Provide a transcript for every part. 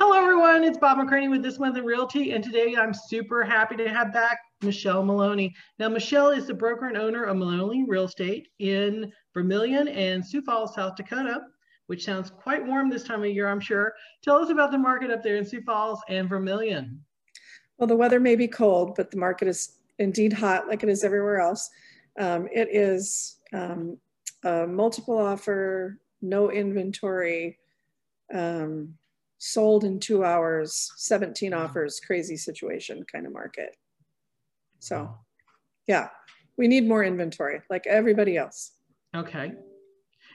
Hello, everyone. It's Bob McCraney with This Month in Realty, and today I'm super happy to have back Michelle Maloney. Now, Michelle is the broker and owner of Maloney Real Estate in Vermillion and Sioux Falls, South Dakota, which sounds quite warm this time of year, I'm sure. Tell us about the market up there in Sioux Falls and Vermillion. Well, the weather may be cold, but the market is indeed hot like it is everywhere else. Um, it is um, a multiple offer, no inventory, um, sold in two hours, 17 offers, crazy situation kind of market. So yeah, we need more inventory like everybody else. Okay.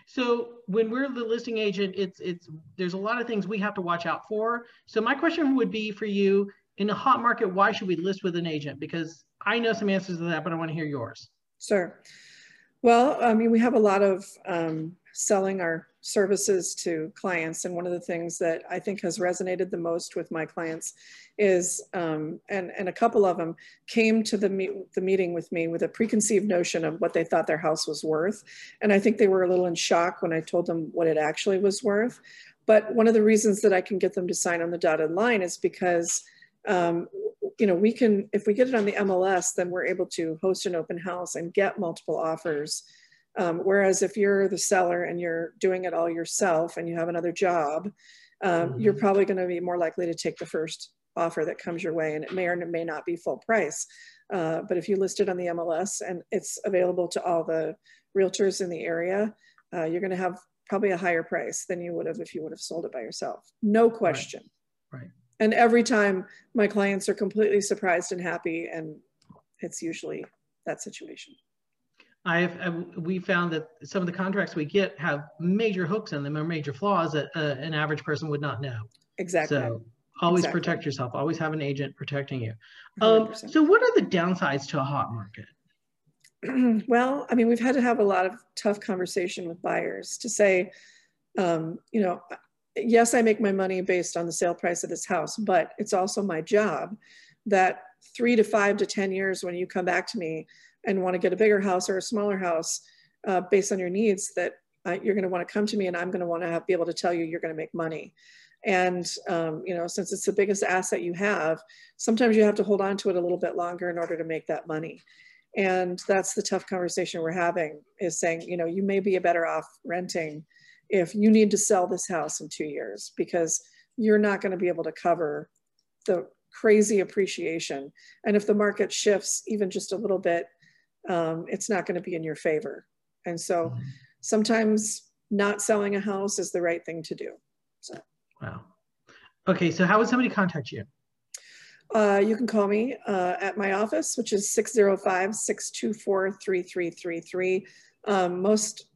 So when we're the listing agent, it's it's there's a lot of things we have to watch out for. So my question would be for you in a hot market, why should we list with an agent? Because I know some answers to that, but I want to hear yours. Sure. Well, I mean, we have a lot of um, selling our services to clients. And one of the things that I think has resonated the most with my clients is, um, and, and a couple of them came to the, meet, the meeting with me with a preconceived notion of what they thought their house was worth. And I think they were a little in shock when I told them what it actually was worth. But one of the reasons that I can get them to sign on the dotted line is because um, you know, we can, if we get it on the MLS, then we're able to host an open house and get multiple offers. Um, whereas if you're the seller and you're doing it all yourself and you have another job, um, mm-hmm. you're probably going to be more likely to take the first offer that comes your way and it may or may not be full price. Uh, but if you list it on the MLS and it's available to all the realtors in the area, uh, you're going to have probably a higher price than you would have if you would have sold it by yourself. No question. Right. right and every time my clients are completely surprised and happy and it's usually that situation I've, I've, we found that some of the contracts we get have major hooks in them or major flaws that uh, an average person would not know. Exactly. So always exactly. protect yourself. Always have an agent protecting you. Um, so what are the downsides to a hot market? well, I mean, we've had to have a lot of tough conversation with buyers to say, um, you know, yes, I make my money based on the sale price of this house, but it's also my job that three to five to 10 years when you come back to me and want to get a bigger house or a smaller house uh, based on your needs that uh, you're going to want to come to me and I'm going to want to have, be able to tell you you're going to make money. And, um, you know, since it's the biggest asset you have, sometimes you have to hold on to it a little bit longer in order to make that money. And that's the tough conversation we're having is saying, you know, you may be better off renting if you need to sell this house in two years because you're not going to be able to cover the crazy appreciation. And if the market shifts even just a little bit, um, it's not going to be in your favor. And so mm-hmm. sometimes not selling a house is the right thing to do. So. Wow. Okay, so how would somebody contact you? Uh, you can call me uh, at my office, which is 605 624 3333. Um, most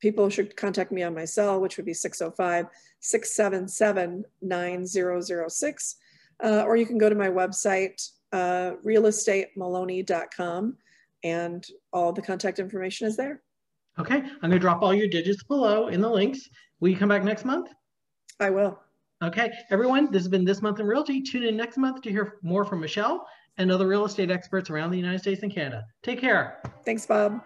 people should contact me on my cell, which would be 605 677 9006. Uh, or you can go to my website, uh, realestatemaloney.com, and all the contact information is there. Okay, I'm going to drop all your digits below in the links. Will you come back next month? I will. Okay, everyone, this has been This Month in Realty. Tune in next month to hear more from Michelle and other real estate experts around the United States and Canada. Take care. Thanks, Bob.